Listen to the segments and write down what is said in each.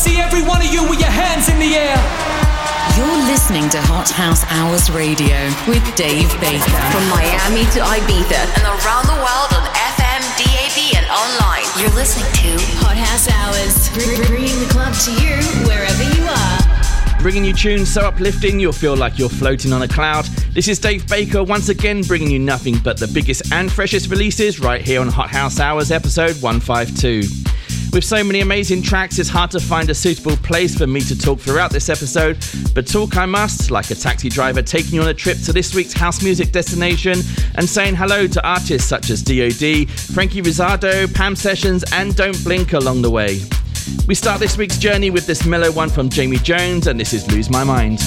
see every one of you with your hands in the air. You're listening to Hot House Hours Radio with Dave Baker. From Miami to Ibiza and around the world on FM, DAB, and online. You're listening to Hot House Hours, bringing the club to you wherever you are. Bringing you tunes so uplifting you'll feel like you're floating on a cloud. This is Dave Baker once again bringing you nothing but the biggest and freshest releases right here on Hot House Hours episode 152. With so many amazing tracks, it's hard to find a suitable place for me to talk throughout this episode, but talk I must, like a taxi driver taking you on a trip to this week's house music destination and saying hello to artists such as DoD, Frankie Rizzardo, Pam Sessions, and Don't Blink along the way. We start this week's journey with this mellow one from Jamie Jones, and this is Lose My Mind.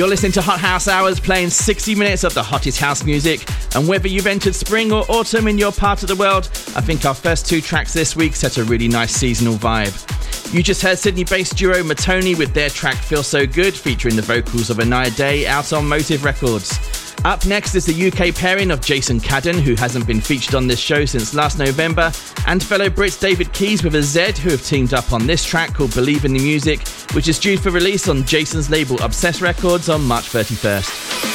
You're listening to Hot House Hours, playing 60 minutes of the hottest house music. And whether you've entered spring or autumn in your part of the world, I think our first two tracks this week set a really nice seasonal vibe. You just heard Sydney based duo Matoni with their track Feel So Good, featuring the vocals of Anaya Day out on Motive Records. Up next is the UK pairing of Jason Cadden, who hasn't been featured on this show since last November, and fellow Brits David Keys with a Z, who have teamed up on this track called Believe in the Music, which is due for release on Jason's label Obsess Records on March 31st.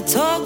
to talk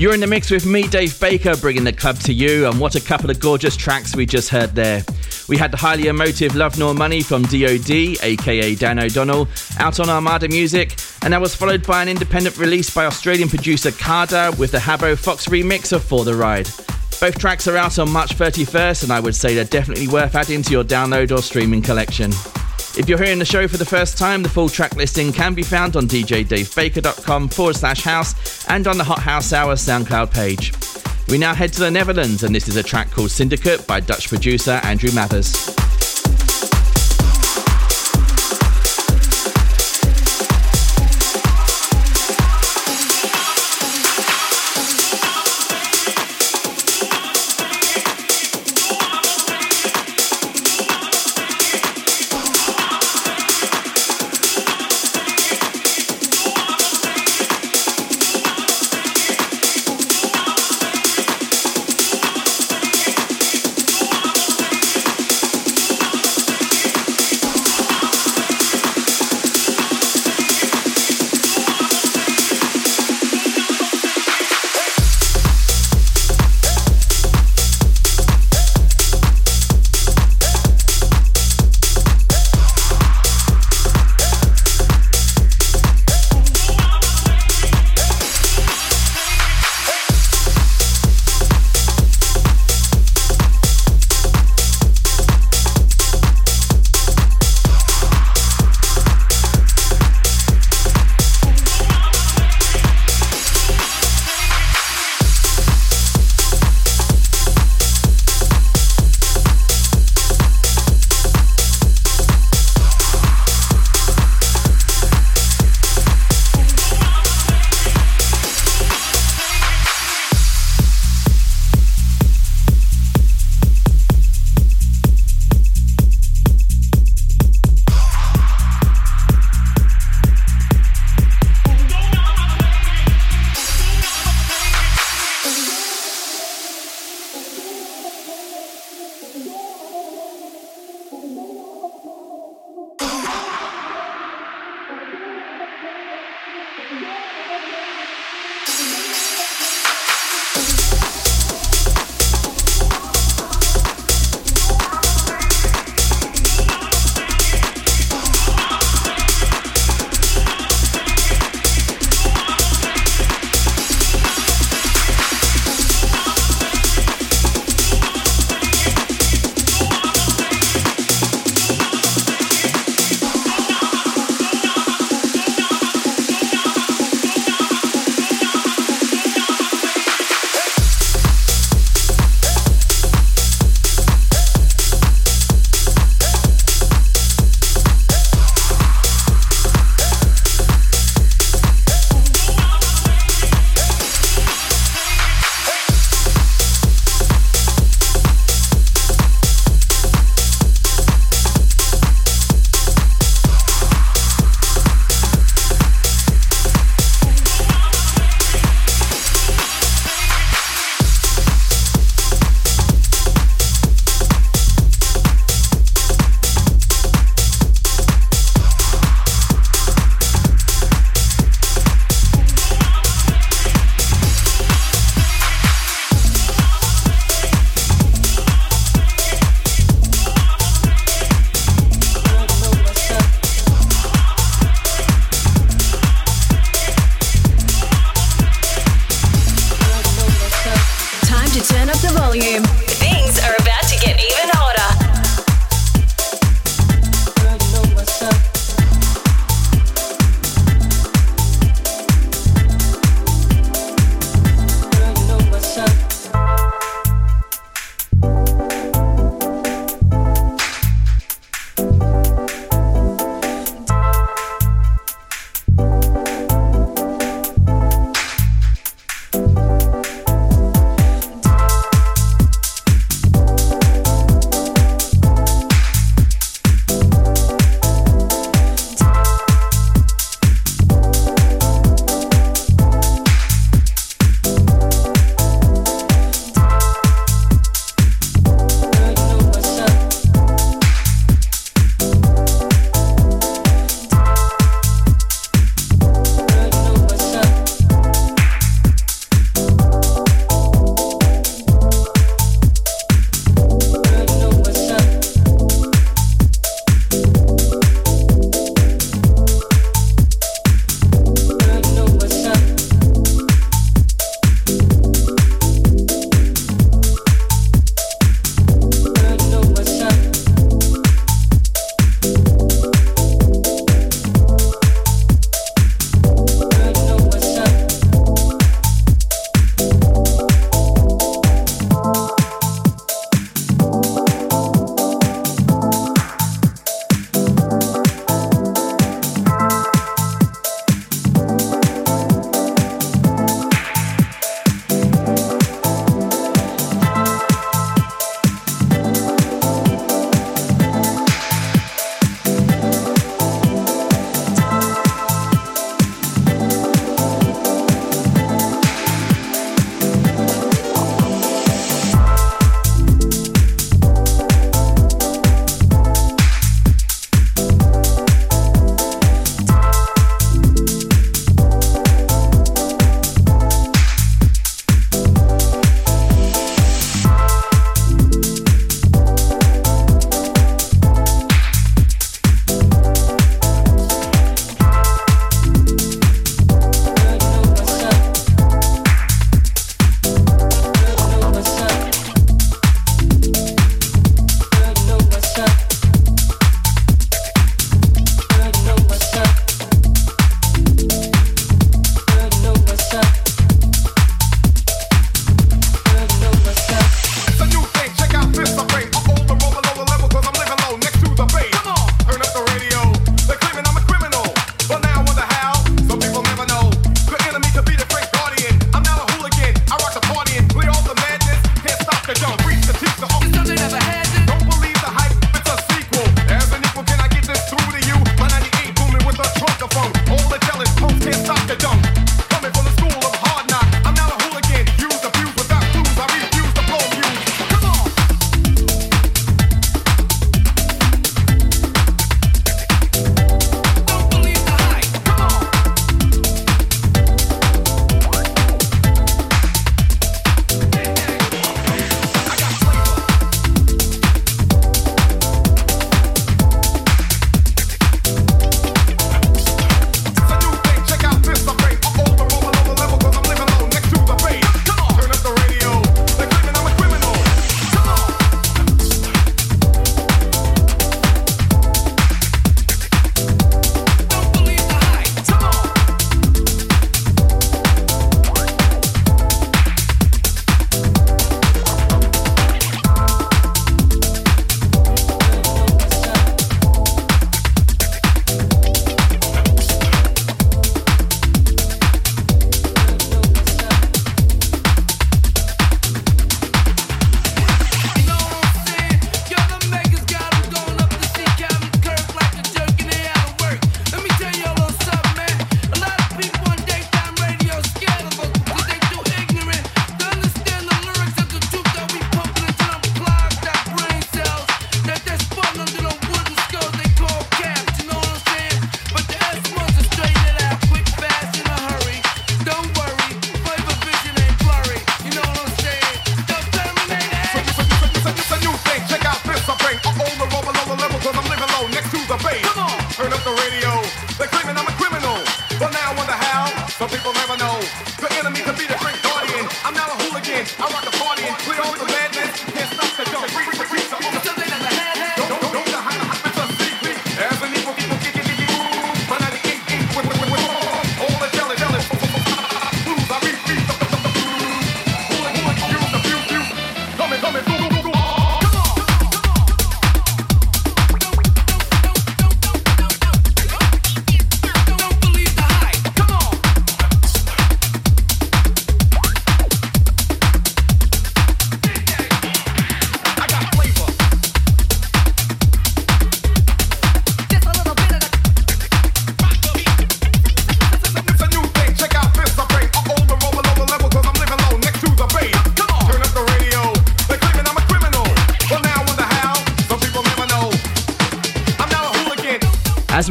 You're in the mix with me, Dave Baker, bringing the club to you, and what a couple of gorgeous tracks we just heard there. We had the highly emotive Love Nor Money from DOD, aka Dan O'Donnell, out on Armada Music, and that was followed by an independent release by Australian producer Kada with the Habbo Fox remix of For the Ride. Both tracks are out on March 31st, and I would say they're definitely worth adding to your download or streaming collection. If you're hearing the show for the first time, the full track listing can be found on djdavebaker.com forward slash house and on the Hot House Hour SoundCloud page. We now head to the Netherlands, and this is a track called Syndicate by Dutch producer Andrew Mathers.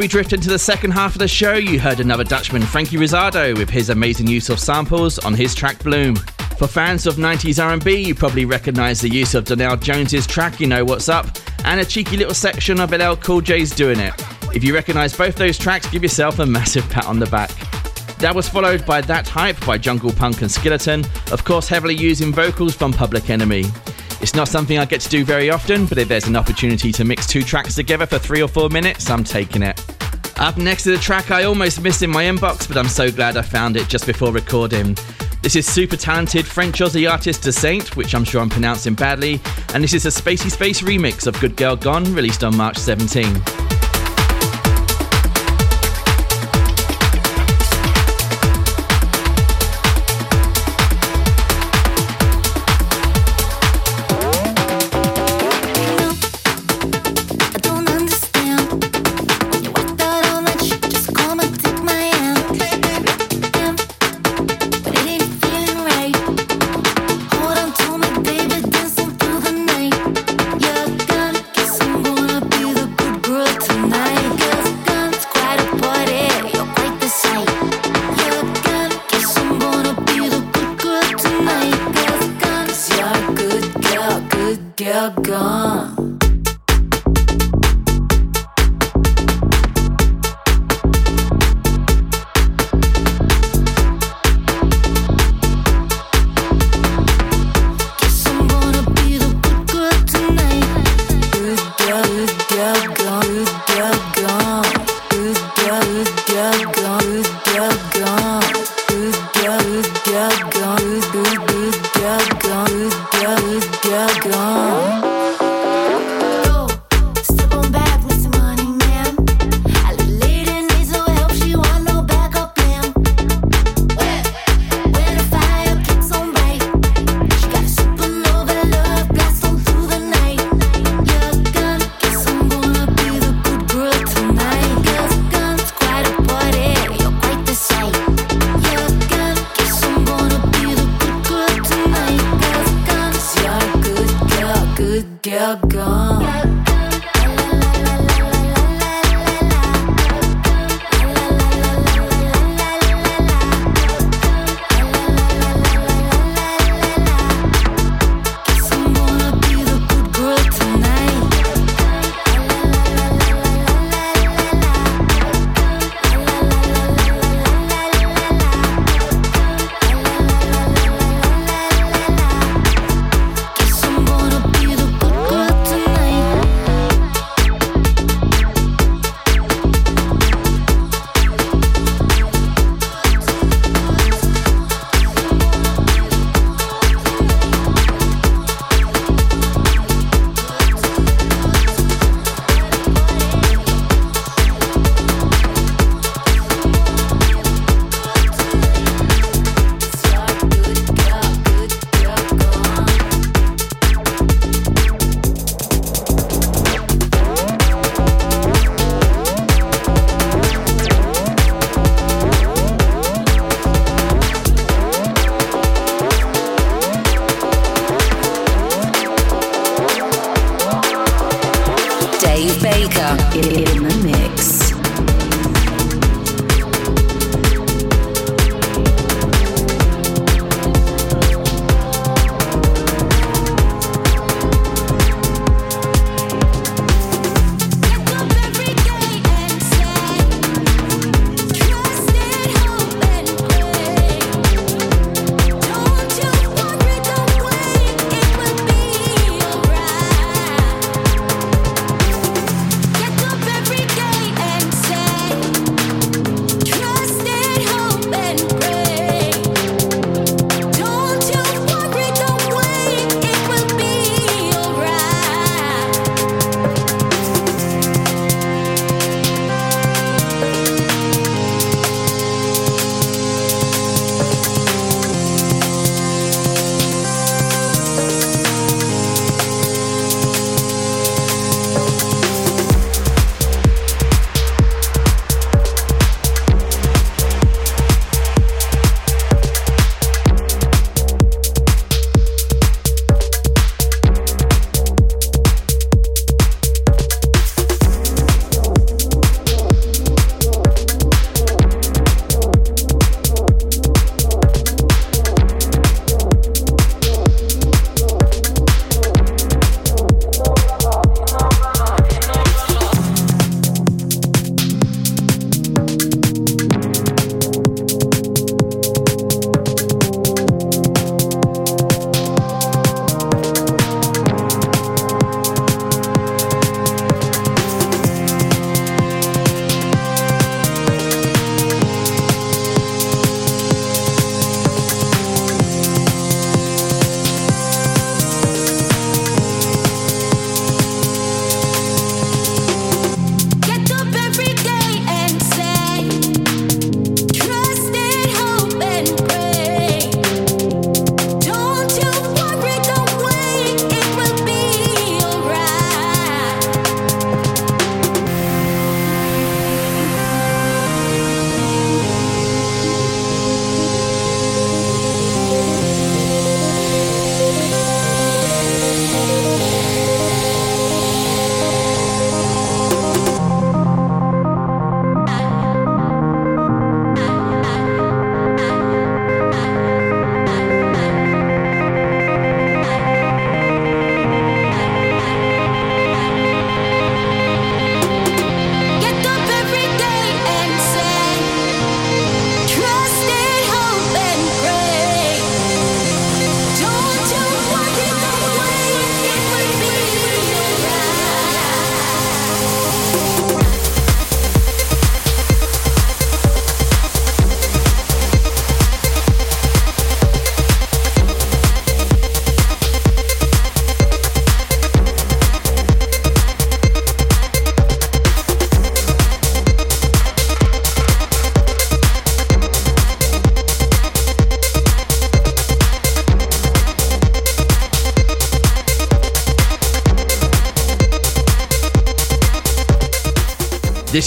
Drift into the second half of the show, you heard another Dutchman, Franky Rizardo, with his amazing use of samples on his track Bloom. For fans of 90s R&B, you probably recognise the use of Donell Jones's track You Know What's Up, and a cheeky little section of LL Cool J's Doing It. If you recognise both those tracks, give yourself a massive pat on the back. That was followed by That Hype by Jungle Punk and Skeleton, of course heavily using vocals from Public Enemy. It's not something I get to do very often, but if there's an opportunity to mix two tracks together for three or four minutes, I'm taking it. Up next is a track I almost missed in my inbox, but I'm so glad I found it just before recording. This is super talented French Aussie artist De Saint, which I'm sure I'm pronouncing badly, and this is a Spacey Space remix of Good Girl Gone, released on March 17.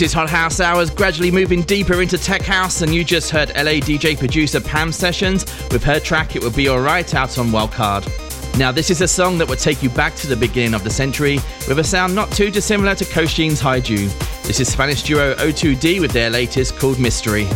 Is Hot House Hours, gradually moving deeper into tech house, and you just heard LA DJ producer Pam Sessions with her track It Would Be Alright out on Wildcard. Now, this is a song that would take you back to the beginning of the century with a sound not too dissimilar to Kosheen's Haiju. This is Spanish duo O2D with their latest called Mystery.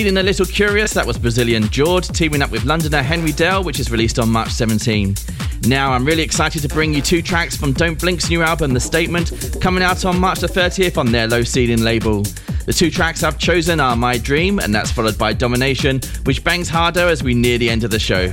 Feeling a little curious, that was Brazilian Jord teaming up with Londoner Henry Dell, which is released on March 17. Now, I'm really excited to bring you two tracks from Don't Blink's new album, The Statement, coming out on March the 30th on their low ceiling label. The two tracks I've chosen are My Dream, and that's followed by Domination, which bangs harder as we near the end of the show.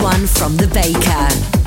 one from the baker.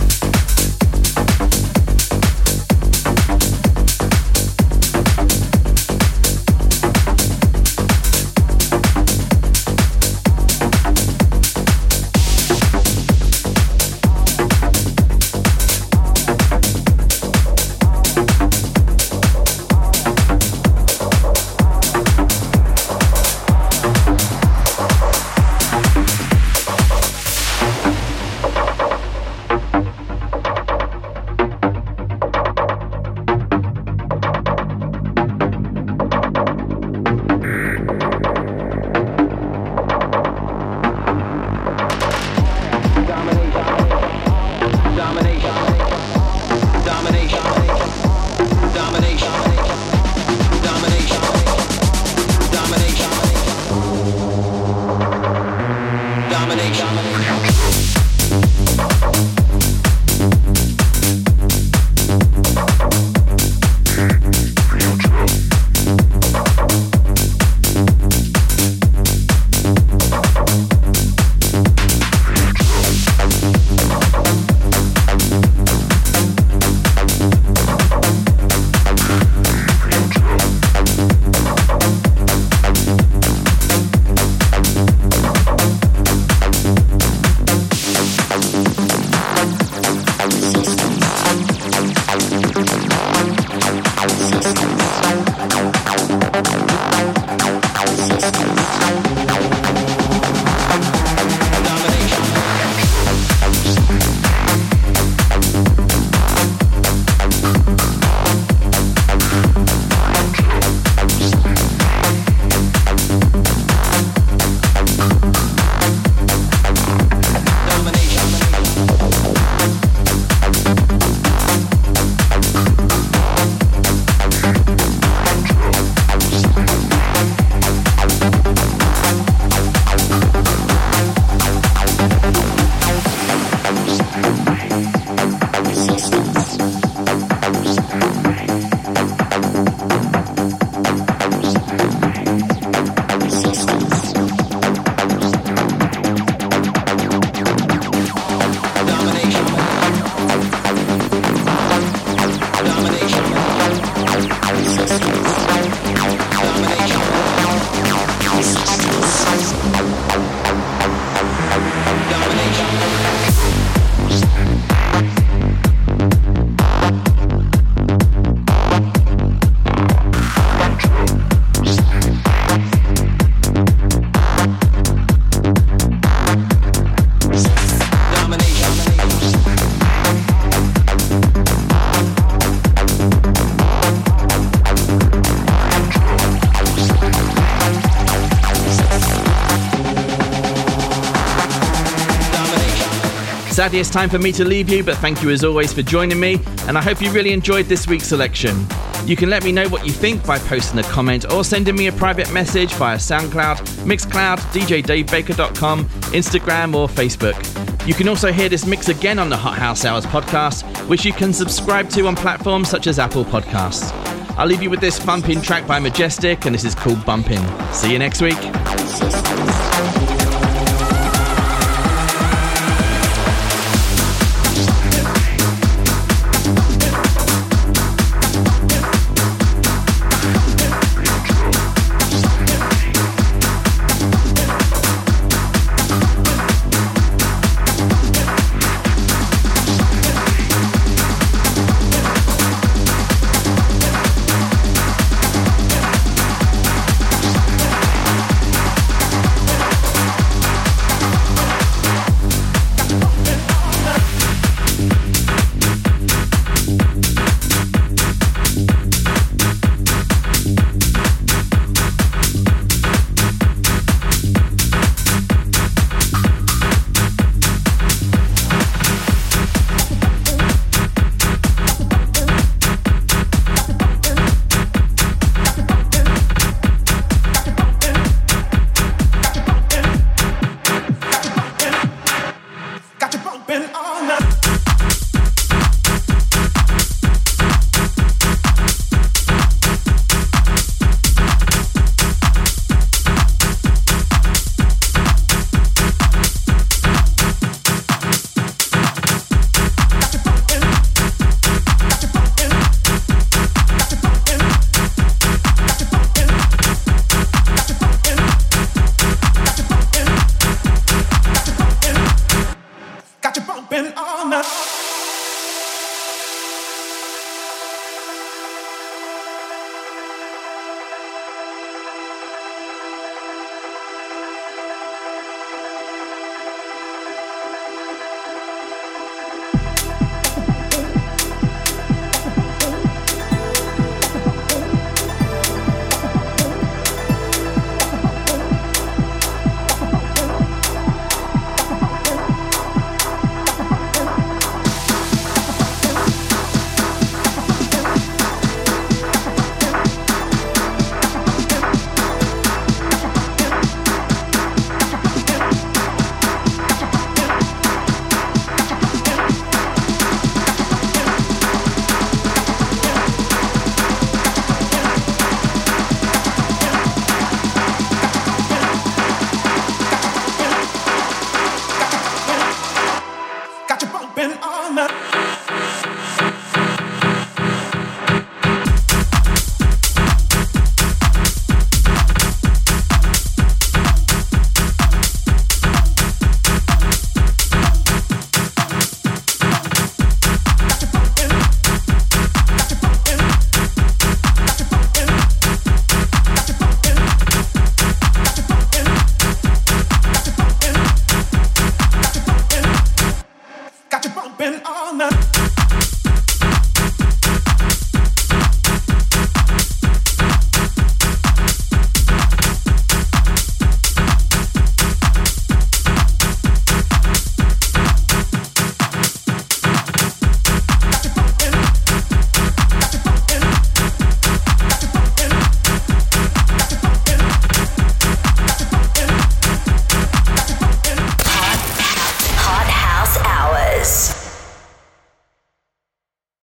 Sadly, it's time for me to leave you, but thank you as always for joining me, and I hope you really enjoyed this week's selection. You can let me know what you think by posting a comment or sending me a private message via SoundCloud, Mixcloud, DJDaveBaker.com, Instagram, or Facebook. You can also hear this mix again on the Hot House Hours podcast, which you can subscribe to on platforms such as Apple Podcasts. I'll leave you with this bumping track by Majestic, and this is called Bumping. See you next week.